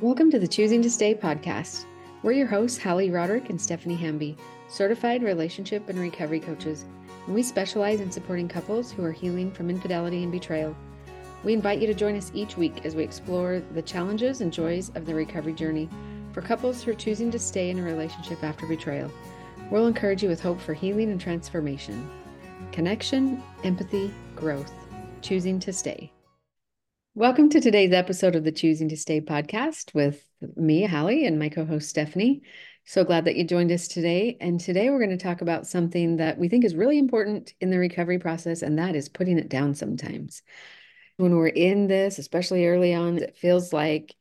Welcome to the Choosing to Stay podcast. We're your hosts, Hali Roderick and Stephanie Hamby, certified relationship and recovery coaches, and we specialize in supporting couples who are healing from infidelity and betrayal. We invite you to join us each week as we explore the challenges and joys of the recovery journey for couples who are choosing to stay in a relationship after betrayal. We'll encourage you with hope for healing and transformation, connection, empathy, growth, choosing to stay. Welcome to today's episode of the Choosing to Stay podcast with me, Hali, and my co host, Stephanie. So glad that you joined us today. And today we're going to talk about something that we think is really important in the recovery process, and that is putting it down sometimes. When we're in this, especially early on, it feels like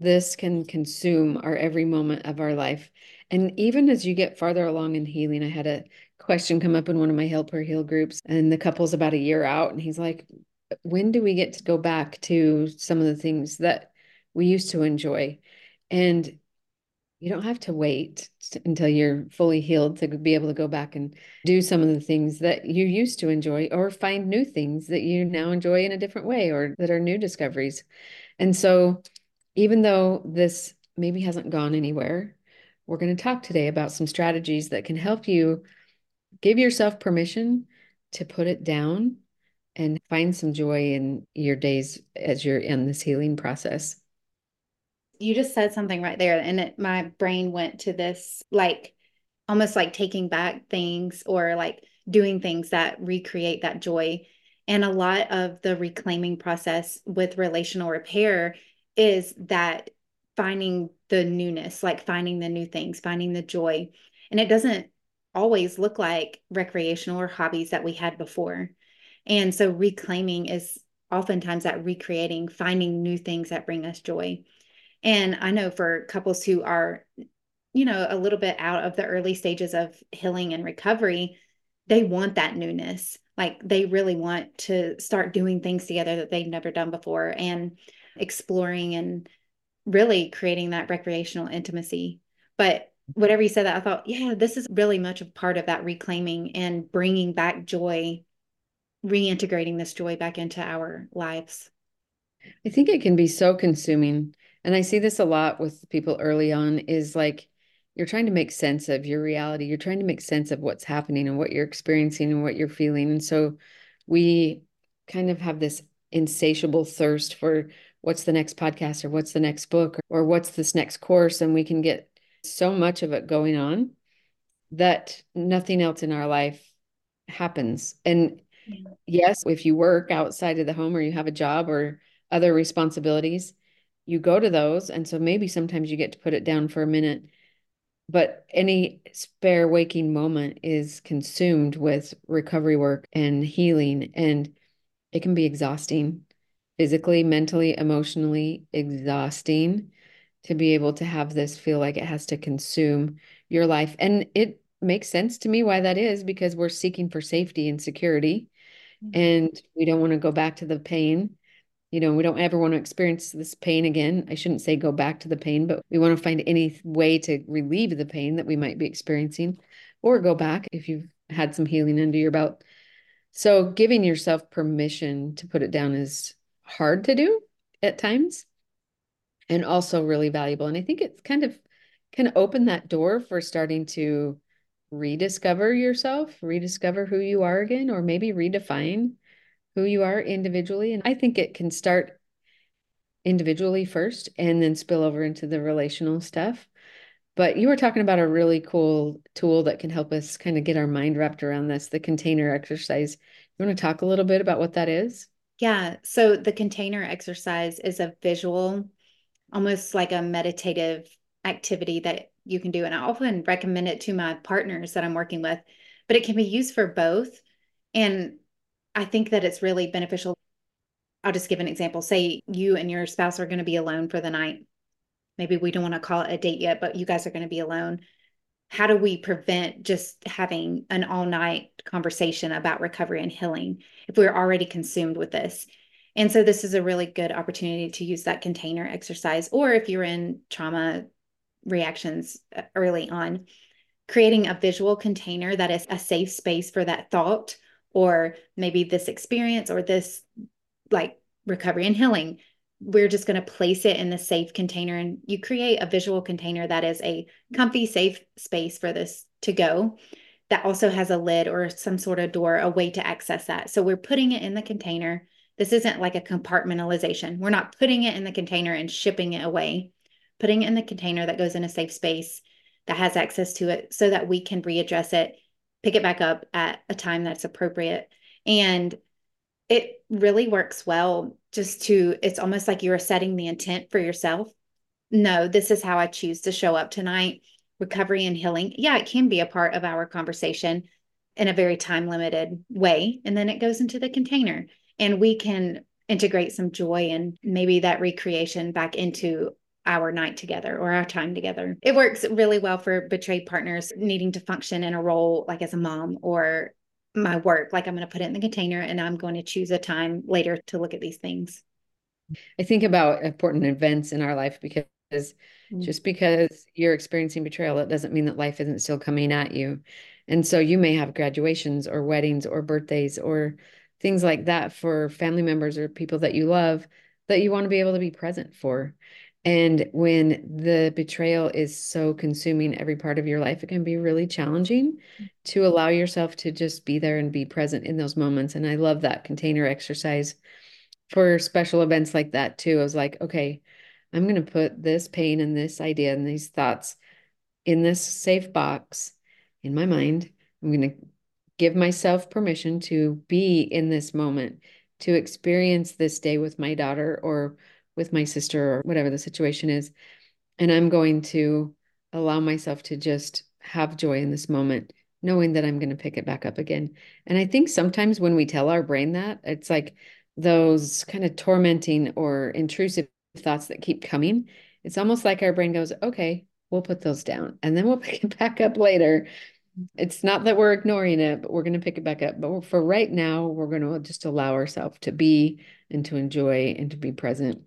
this can consume our every moment of our life. And even as you get farther along in healing, I had a question come up in one of my Help Her Heal groups, and the couple's about a year out, and he's like, when do we get to go back to some of the things that we used to enjoy? And you don't have to wait until you're fully healed to be able to go back and do some of the things that you used to enjoy or find new things that you now enjoy in a different way or that are new discoveries. And so, even though this maybe hasn't gone anywhere, we're going to talk today about some strategies that can help you give yourself permission to put it down and find some joy in your days as you're in this healing process. You just said something right there, and it, my brain went to this like almost like taking back things or like doing things that recreate that joy. And a lot of the reclaiming process with relational repair is that finding the newness, like finding the new things, finding the joy. And it doesn't always look like recreational or hobbies that we had before. And so reclaiming is oftentimes that recreating, finding new things that bring us joy. And I know for couples who are, you know, a little bit out of the early stages of healing and recovery, they want that newness. Like they really want to start doing things together that they've never done before and exploring and really creating that recreational intimacy. But whatever you said that I thought, yeah, this is really much a part of that reclaiming and bringing back joy reintegrating this joy back into our lives. I think it can be so consuming. And I see this a lot with people early on is like you're trying to make sense of your reality. You're trying to make sense of what's happening and what you're experiencing and what you're feeling. And so we kind of have this insatiable thirst for what's the next podcast or what's the next book or, what's this next course. And we can get so much of it going on that nothing else in our life happens. And Yes, if you work outside of the home or you have a job or other responsibilities, you go to those. And so maybe sometimes you get to put it down for a minute. But any spare waking moment is consumed with recovery work and healing. And it can be exhausting physically, mentally, emotionally exhausting to be able to have this feel like it has to consume your life. And it makes sense to me why that is because we're seeking for safety and security Mm-hmm. and we don't want to go back to the pain. You know we don't ever want to experience this pain again. I shouldn't say go back to the pain but we want to find any way to relieve the pain that we might be experiencing or go back if you've had some healing under your belt. So giving yourself permission to put it down is hard to do at times and also really valuable and i think it's kind of can open that door for starting to rediscover yourself, rediscover who you are again, or maybe redefine who you are individually. And I think it can start individually first and then spill over into the relational stuff. But you were talking about a really cool tool that can help us kind of get our mind wrapped around this the container exercise. You want to talk a little bit about what that is? Yeah. So the container exercise is a visual, almost like a meditative activity that you can do. And I often recommend it to my partners that I'm working with, but it can be used for both. And I think that it's really beneficial. I'll just give an example. Say you and your spouse are going to be alone for the night. Maybe we don't want to call it a date yet, but you guys are going to be alone. How do we prevent just having an all night conversation about recovery and healing if we're already consumed with this? And so, this is a really good opportunity to use that container exercise. Or if you're in trauma reactions uh, early on. Creating a visual container that is a safe space for that thought, or maybe this experience or this like recovery and healing. we're just going to place it in the safe container and you create a visual container that is a comfy safe space for this to go that also has a lid or some sort of door a way to access that so we're putting it in the container this isn't like a compartmentalization we're not putting it in the container and shipping it away putting it in the container that goes in a safe space that has access to it so that we can readdress it pick it back up at a time that's appropriate. And it really works well just to it's almost like you are setting the intent for yourself. No this is how i choose to show up tonight recovery and healing. Yeah it can be a part of our conversation in a very time limited way and then it goes into the container and we can integrate some joy and maybe that recreation back into our night together or our time together. It works really well for betrayed partners needing to function in a role like as a mom or my work. Like I'm going to put it in the container and I'm going to choose a time later to look at these things. I think about important events in our life because mm-hmm. just because you're experiencing betrayal, it doesn't mean that life isn't still coming at you. And so you may have graduations or weddings or birthdays or things like that for family members or people that you love that you want to be able to be present for. And when the betrayal is so consuming every part of your life, it can be really challenging to allow yourself to just be there and be present in those moments. And I love that container exercise for special events like that too. I was like, okay, I'm going to put this pain and this idea and these thoughts in this safe box in my mind. I'm going to give myself permission to be in this moment, to experience this day with my daughter or with my sister or whatever the situation is. And I'm going to allow myself to just have joy in this moment, knowing that I'm going to pick it back up again. And I think sometimes when we tell our brain that, it's like those kind of tormenting or intrusive thoughts that keep coming. It's almost like our brain goes, okay, we'll put those down and then we'll pick it back up later. It's not that we're ignoring it, but we're going to pick it back up. But for right now, we're going to just allow ourselves to be and to enjoy and to be present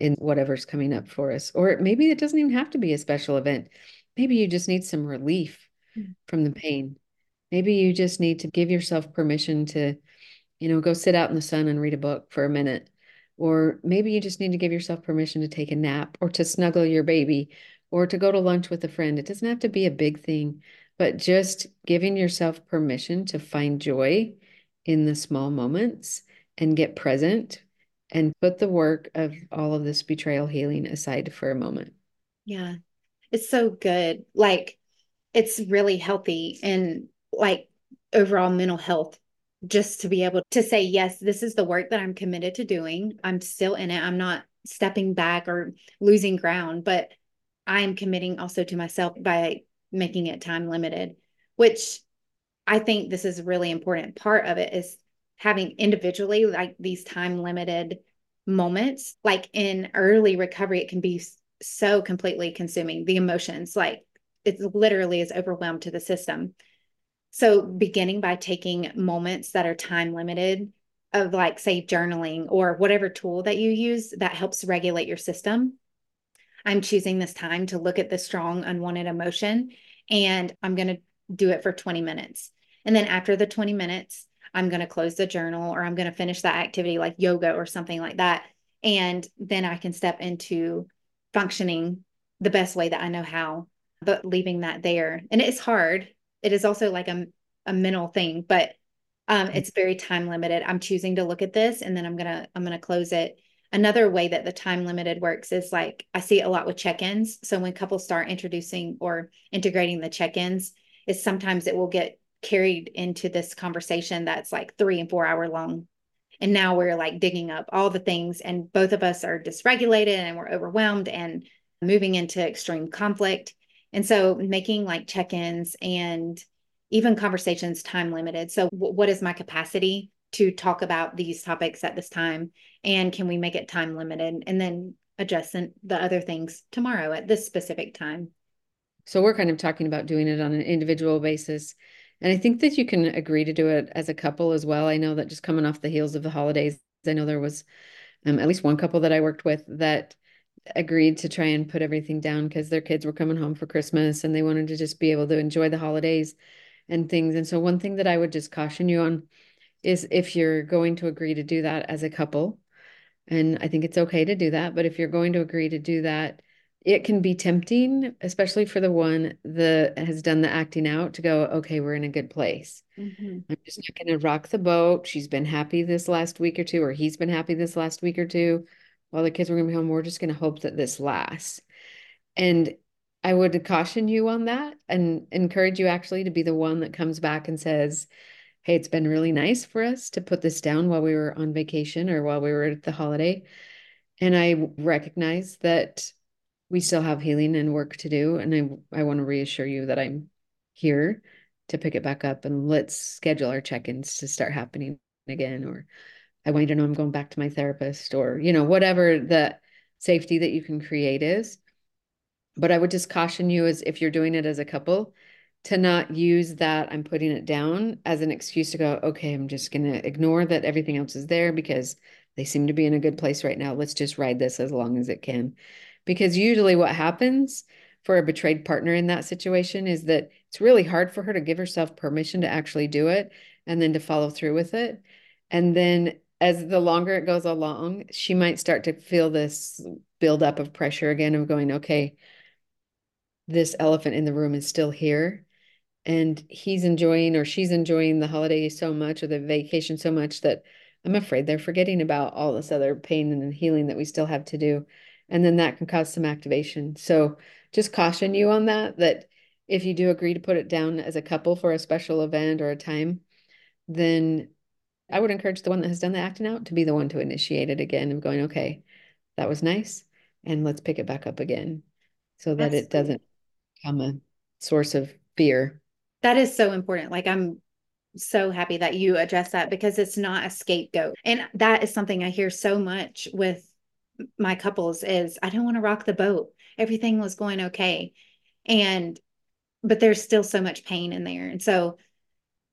in whatever's coming up for us. Or maybe it doesn't even have to be a special event. Maybe you just need some relief mm-hmm. from the pain. Maybe you just need to give yourself permission to, you know, go sit out in the sun and read a book for a minute. Or maybe you just need to give yourself permission to take a nap or to snuggle your baby or to go to lunch with a friend. It doesn't have to be a big thing, but just giving yourself permission to find joy in the small moments and get present and put the work of all of this betrayal healing aside for a moment. Yeah. It's so good. Like it's really healthy and like overall mental health just to be able to say yes, this is the work that I'm committed to doing. I'm still in it. I'm not stepping back or losing ground, but I am committing also to myself by making it time limited, which I think this is a really important part of it is having individually like these time limited moments like in early recovery it can be so completely consuming the emotions like it literally is overwhelmed to the system. So beginning by taking moments that are time limited of like say journaling or whatever tool that you use that helps regulate your system i'm choosing this time to look at the strong unwanted emotion and i'm going to do it for 20 minutes. And then after the 20 minutes I'm going to close the journal or I'm going to finish that activity like yoga or something like that. And then I can step into functioning the best way that I know how, but leaving that there. And it's hard. It is also like a, a mental thing, but um, it's very time limited. I'm choosing to look at this and then I'm going to, I'm going to close it. Another way that the time limited works is like I see it a lot with check-ins. So when couples start introducing or integrating the check-ins, is sometimes it will get carried into this conversation that's like three and four hour long. And now we're like digging up all the things and both of us are dysregulated and we're overwhelmed and moving into extreme conflict. And so making like check-ins and even conversations time limited. So w- what is my capacity to talk about these topics at this time? And can we make it time limited and then adjust the other things tomorrow at this specific time? So we're kind of talking about doing it on an individual basis and I think that you can agree to do it as a couple as well. I know that just coming off the heels of the holidays, I know there was um, at least one couple that I worked with that agreed to try and put everything down because their kids were coming home for Christmas and they wanted to just be able to enjoy the holidays and things. And so, one thing that I would just caution you on is if you're going to agree to do that as a couple, And I think it's okay to do that. But if you're going to agree to do that, it can be tempting, especially for the one that has done the acting out to go, okay, we're in a good place. Mm-hmm. I'm just not going to rock the boat. She's been happy this last week or two, or he's been happy this last week or two. While the kids were going to be home, we're just going to hope that this lasts. And I would caution you on that and encourage you actually to be the one that comes back and says, Hey, it's been really nice for us to put this down while we were on vacation or while we were at the holiday. And I recognize that we still have healing and work to do. And I, I want to reassure you that I'm here to pick it back up and let's schedule our check-ins to start happening again. Or I want you to know I'm going back to my therapist or, you know, whatever the safety that you can create is. But I would just caution you as if you're doing it as a couple to not use that I'm putting it down as an excuse to go, okay, I'm just going to ignore that everything else is there because they seem to be in a good place right now. Let's just ride this as long as it can. Because usually what happens for a betrayed partner in that situation is that it's really hard for her to give herself permission to actually do it and then to follow through with it. And then as the longer it goes along, she might start to feel this buildup of pressure again of going, okay, this elephant in the room is still here and he's enjoying or she's enjoying the holiday so much or the vacation so much that I'm afraid they're forgetting about all this other pain and healing that we still have to do. And then that can cause some activation. So just caution you on that, that if you do agree to put it down as a couple for a special event or a time, then I would encourage the one that has done the acting out to be the one to initiate it again of going, okay, that was nice. And let's pick it back up again so that That's it doesn't become a source of fear. That is so important. Like I'm so happy that you address that because it's not a scapegoat. And that is something I hear so much with my couples is I don't want to rock the boat. Everything was going okay. And but there's still so much pain in there. And so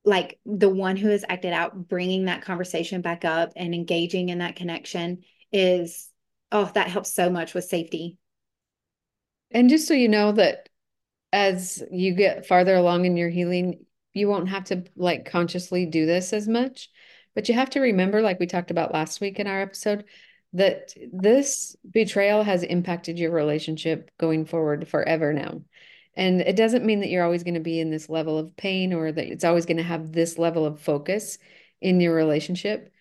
like the one who has acted out bringing that conversation back up and engaging in that connection is oh that helps so much with safety. And just so you know that as you get farther along in your healing, you won't have to like consciously do this as much. But you have to remember, like we talked about last week in our episode, that this betrayal has impacted your relationship going forward forever now. And it doesn't mean that you're always going to be in this level of pain or that it's always going to have this level of focus in your relationship.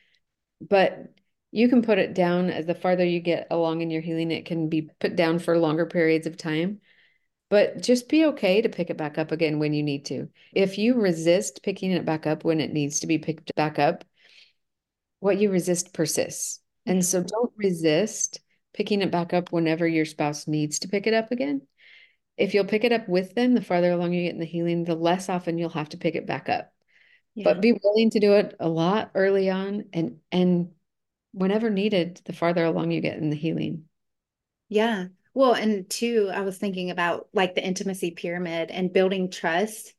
But you can put it down as the farther you get along in your healing, it can be put down for longer periods of time. But just be okay to pick it back up again when you need to. If you resist picking it back up when it needs to be picked back up, what you resist persists. And so don't resist picking it back up whenever your spouse needs to pick it up again. If you'll pick it up with them, the farther along you get in the healing, the less often you'll have to pick it back up. Yeah. But be willing to do it a lot early on and and whenever needed, the farther along you get in the healing. Yeah. Well, and two, I was thinking about like the intimacy pyramid and building trust.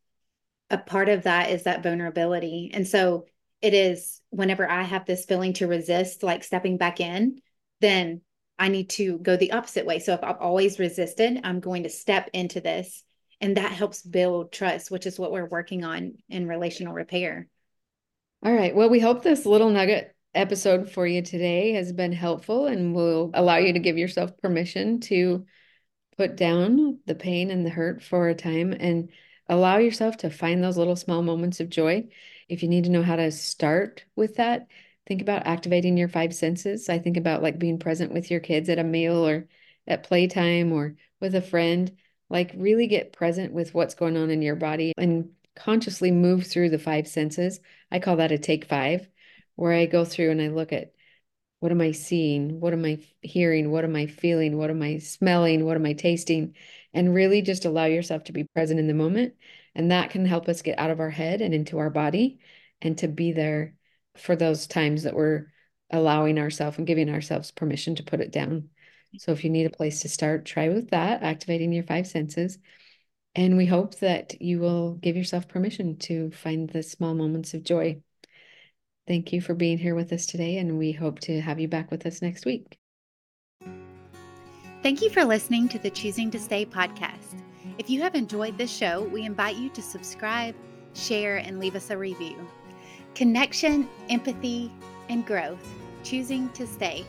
A part of that is that vulnerability. And so it is whenever I have this feeling to resist, like stepping back in, then I need to go the opposite way. So if I've always resisted, I'm going to step into this. And that helps build trust, which is what we're working on in relational repair. All right. Well, we hope this little nugget episode for you today has been helpful and will allow you to give yourself permission to put down the pain and the hurt for a time and allow yourself to find those little small moments of joy. If you need to know how to start with that, think about activating your five senses. I think about like being present with your kids at a meal or at playtime or with a friend. Like, really get present with what's going on in your body and consciously move through the five senses. I call that a take five where I go through and I look at what am I seeing? What am I hearing? What am I feeling? What am I smelling? What am I tasting? And really just allow yourself to be present in the moment. And that can help us get out of our head and into our body and to be there for those times that we're allowing ourselves and giving ourselves permission to put it down. So if you need a place to start, try with that, activating your five senses. And we hope that you will give yourself permission to find the small moments of joy. Thank you for being here with us today, and we hope to have you back with us next week. Thank you for listening to the Choosing to Stay podcast. If you have enjoyed this show, we invite you to subscribe, share, and leave us a review. Connection, empathy, and growth. Choosing to stay.